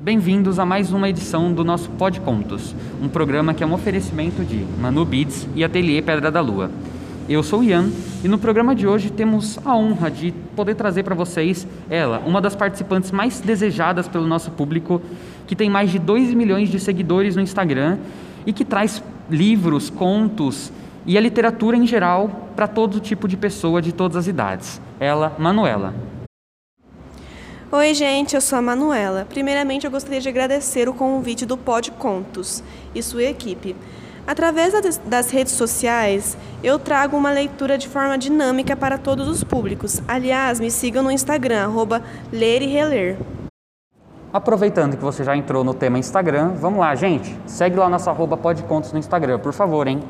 Bem-vindos a mais uma edição do nosso Pod Contos, um programa que é um oferecimento de Manu Beats e Ateliê Pedra da Lua. Eu sou o Ian e no programa de hoje temos a honra de poder trazer para vocês ela, uma das participantes mais desejadas pelo nosso público, que tem mais de 2 milhões de seguidores no Instagram e que traz livros, contos e a literatura em geral para todo tipo de pessoa de todas as idades. Ela, Manuela. Oi, gente, eu sou a Manuela. Primeiramente, eu gostaria de agradecer o convite do Pod Contos e sua equipe. Através das redes sociais, eu trago uma leitura de forma dinâmica para todos os públicos. Aliás, me sigam no Instagram, arroba ler e reler. Aproveitando que você já entrou no tema Instagram, vamos lá, gente. Segue lá nossa arroba podcontos no Instagram, por favor, hein?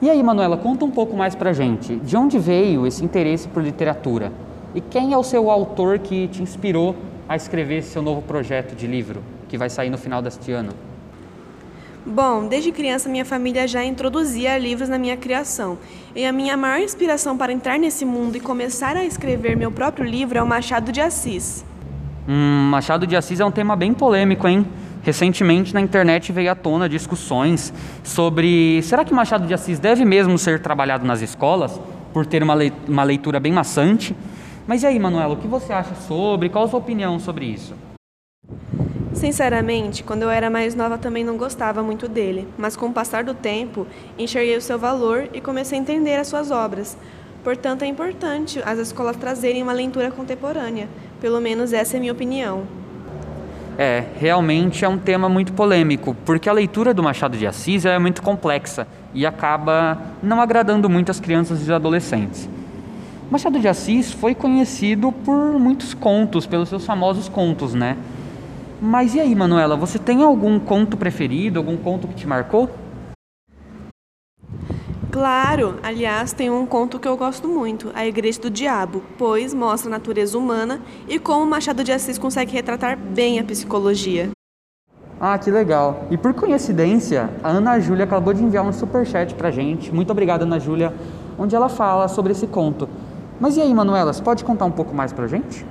E aí, Manuela, conta um pouco mais pra gente. De onde veio esse interesse por literatura? E quem é o seu autor que te inspirou a escrever esse seu novo projeto de livro, que vai sair no final deste ano? Bom, desde criança minha família já introduzia livros na minha criação. E a minha maior inspiração para entrar nesse mundo e começar a escrever meu próprio livro é o Machado de Assis. Hum, Machado de Assis é um tema bem polêmico, hein? Recentemente na internet veio à tona discussões sobre será que Machado de Assis deve mesmo ser trabalhado nas escolas por ter uma leitura bem maçante? Mas e aí, Manuela, o que você acha sobre? Qual a sua opinião sobre isso? Sinceramente, quando eu era mais nova também não gostava muito dele, mas com o passar do tempo, enxerguei o seu valor e comecei a entender as suas obras. Portanto, é importante as escolas trazerem uma leitura contemporânea. Pelo menos essa é a minha opinião. É, realmente é um tema muito polêmico, porque a leitura do Machado de Assis é muito complexa e acaba não agradando muito as crianças e os adolescentes. Machado de Assis foi conhecido por muitos contos, pelos seus famosos contos, né? Mas e aí, Manuela, você tem algum conto preferido, algum conto que te marcou? Claro, aliás, tem um conto que eu gosto muito, A Igreja do Diabo, pois mostra a natureza humana e como Machado de Assis consegue retratar bem a psicologia. Ah, que legal. E por coincidência, a Ana Júlia acabou de enviar um superchat pra gente. Muito obrigada, Ana Júlia, onde ela fala sobre esse conto. Mas e aí, Manuela, você pode contar um pouco mais para a gente?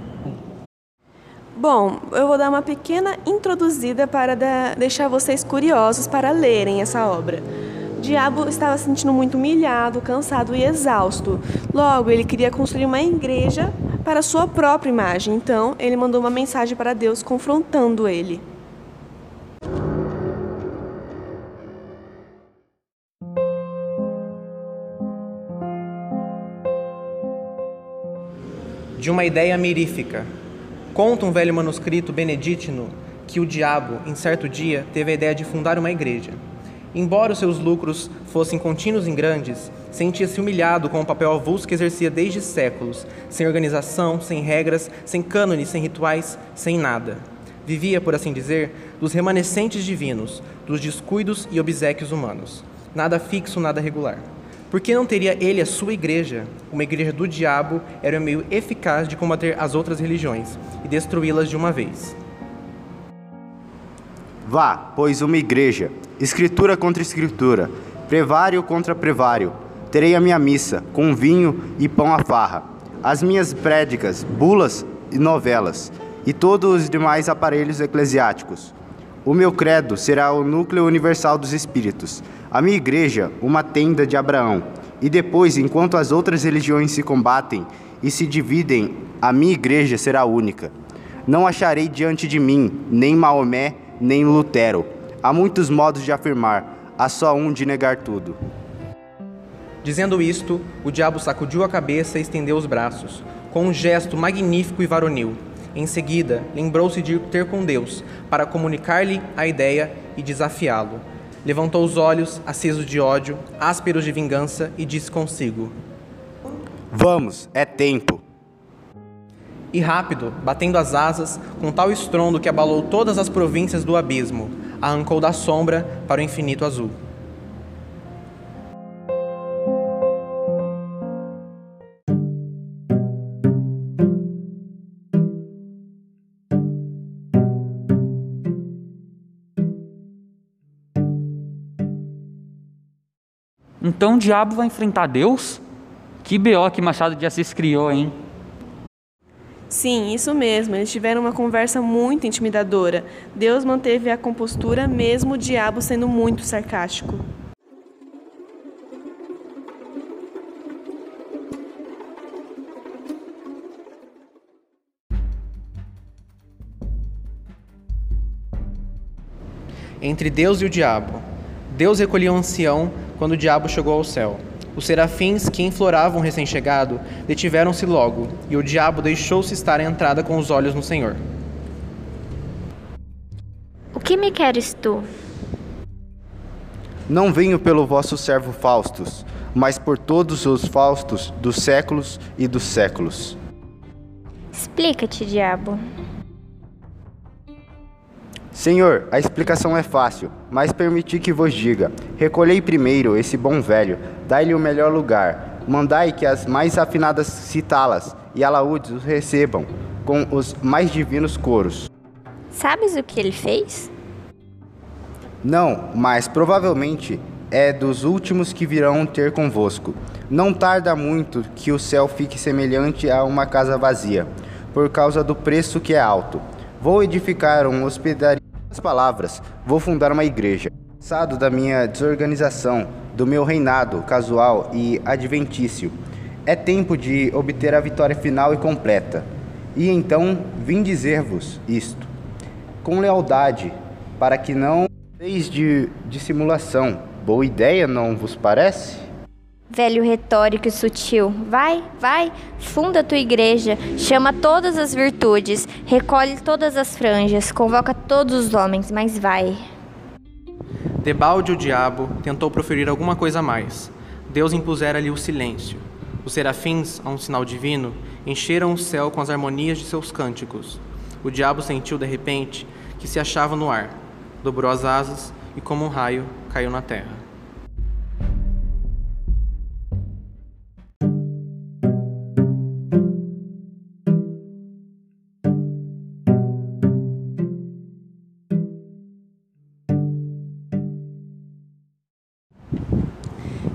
Bom, eu vou dar uma pequena introduzida para deixar vocês curiosos para lerem essa obra. Diabo estava se sentindo muito humilhado, cansado e exausto. Logo, ele queria construir uma igreja para sua própria imagem. Então, ele mandou uma mensagem para Deus confrontando ele. De uma ideia mirífica. Conta um velho manuscrito beneditino que o diabo, em certo dia, teve a ideia de fundar uma igreja. Embora os seus lucros fossem contínuos e grandes, sentia-se humilhado com o papel avulso que exercia desde séculos, sem organização, sem regras, sem cânones, sem rituais, sem nada. Vivia, por assim dizer, dos remanescentes divinos, dos descuidos e obsequios humanos. Nada fixo, nada regular. Por que não teria ele a sua igreja? Uma igreja do diabo era o meio eficaz de combater as outras religiões e destruí-las de uma vez. Vá, pois, uma igreja, escritura contra escritura, prevário contra prevário. Terei a minha missa, com vinho e pão à farra, as minhas prédicas, bulas e novelas, e todos os demais aparelhos eclesiásticos. O meu credo será o núcleo universal dos espíritos a minha igreja, uma tenda de Abraão. E depois, enquanto as outras religiões se combatem e se dividem, a minha igreja será única. Não acharei diante de mim nem Maomé, nem Lutero. Há muitos modos de afirmar, há só um de negar tudo. Dizendo isto, o diabo sacudiu a cabeça e estendeu os braços, com um gesto magnífico e varonil. Em seguida, lembrou-se de ter com Deus, para comunicar-lhe a ideia e desafiá-lo. Levantou os olhos, acesos de ódio, ásperos de vingança, e disse consigo: Vamos, é tempo. E rápido, batendo as asas, com tal estrondo que abalou todas as províncias do abismo, arrancou da sombra para o infinito azul. Então o diabo vai enfrentar Deus? Que BO que Machado de Assis criou, hein? Sim, isso mesmo. Eles tiveram uma conversa muito intimidadora. Deus manteve a compostura, mesmo o diabo sendo muito sarcástico. Entre Deus e o diabo. Deus recolhia o ancião quando o diabo chegou ao céu. Os serafins que enfloravam o recém-chegado detiveram-se logo, e o diabo deixou-se estar à entrada com os olhos no Senhor. O que me queres tu? Não venho pelo vosso servo Faustus, mas por todos os Faustos dos séculos e dos séculos. Explica-te, diabo. Senhor, a explicação é fácil, mas permiti que vos diga. Recolhei primeiro esse bom velho, dai-lhe o melhor lugar. Mandai que as mais afinadas citalas e alaúdes os recebam, com os mais divinos coros. Sabes o que ele fez? Não, mas provavelmente é dos últimos que virão ter convosco. Não tarda muito que o céu fique semelhante a uma casa vazia, por causa do preço que é alto. Vou edificar um hospedaria as palavras, vou fundar uma igreja. Cansado da minha desorganização, do meu reinado casual e adventício, é tempo de obter a vitória final e completa. E então vim dizer-vos isto, com lealdade, para que não deis de dissimulação. Boa ideia, não vos parece? Velho retórico e sutil, vai, vai, funda tua igreja, chama todas as virtudes, recolhe todas as franjas, convoca todos os homens, mas vai. Debalde o diabo tentou proferir alguma coisa a mais. Deus impusera-lhe o silêncio. Os serafins, a um sinal divino, encheram o céu com as harmonias de seus cânticos. O diabo sentiu de repente que se achava no ar, dobrou as asas e, como um raio, caiu na terra.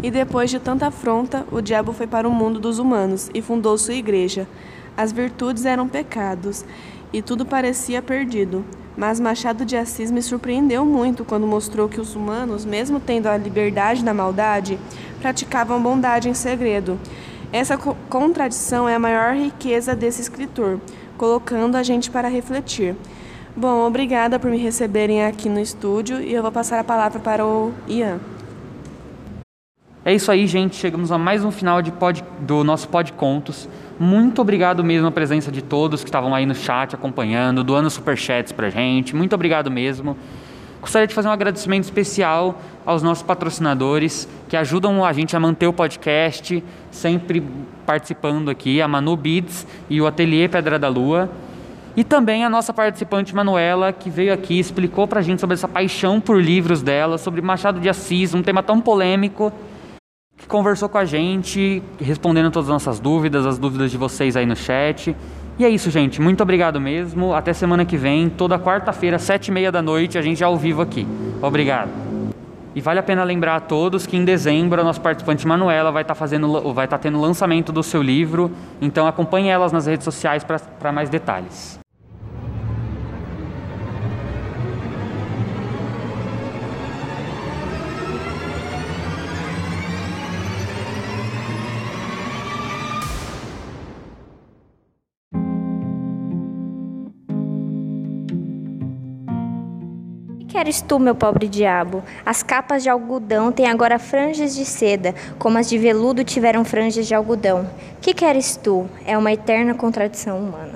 E depois de tanta afronta, o diabo foi para o mundo dos humanos e fundou sua igreja. As virtudes eram pecados e tudo parecia perdido. Mas Machado de Assis me surpreendeu muito quando mostrou que os humanos, mesmo tendo a liberdade da maldade, praticavam bondade em segredo. Essa co contradição é a maior riqueza desse escritor, colocando a gente para refletir. Bom, obrigada por me receberem aqui no estúdio e eu vou passar a palavra para o Ian. É isso aí, gente. Chegamos a mais um final de pod, do nosso Pod Contos. Muito obrigado mesmo a presença de todos que estavam aí no chat acompanhando, doando superchats pra gente. Muito obrigado mesmo. Gostaria de fazer um agradecimento especial aos nossos patrocinadores que ajudam a gente a manter o podcast, sempre participando aqui, a Manu Beats e o Ateliê Pedra da Lua. E também a nossa participante Manuela, que veio aqui, explicou pra gente sobre essa paixão por livros dela, sobre Machado de Assis, um tema tão polêmico conversou com a gente, respondendo todas as nossas dúvidas, as dúvidas de vocês aí no chat. E é isso, gente. Muito obrigado mesmo. Até semana que vem, toda quarta-feira, sete e meia da noite, a gente já ao vivo aqui. Obrigado. E vale a pena lembrar a todos que em dezembro a nossa participante Manuela vai estar tá fazendo, vai estar tá tendo lançamento do seu livro. Então acompanhe elas nas redes sociais para mais detalhes. Queres tu, meu pobre diabo? As capas de algodão têm agora franjas de seda, como as de veludo tiveram franjas de algodão. Que queres tu? É uma eterna contradição humana.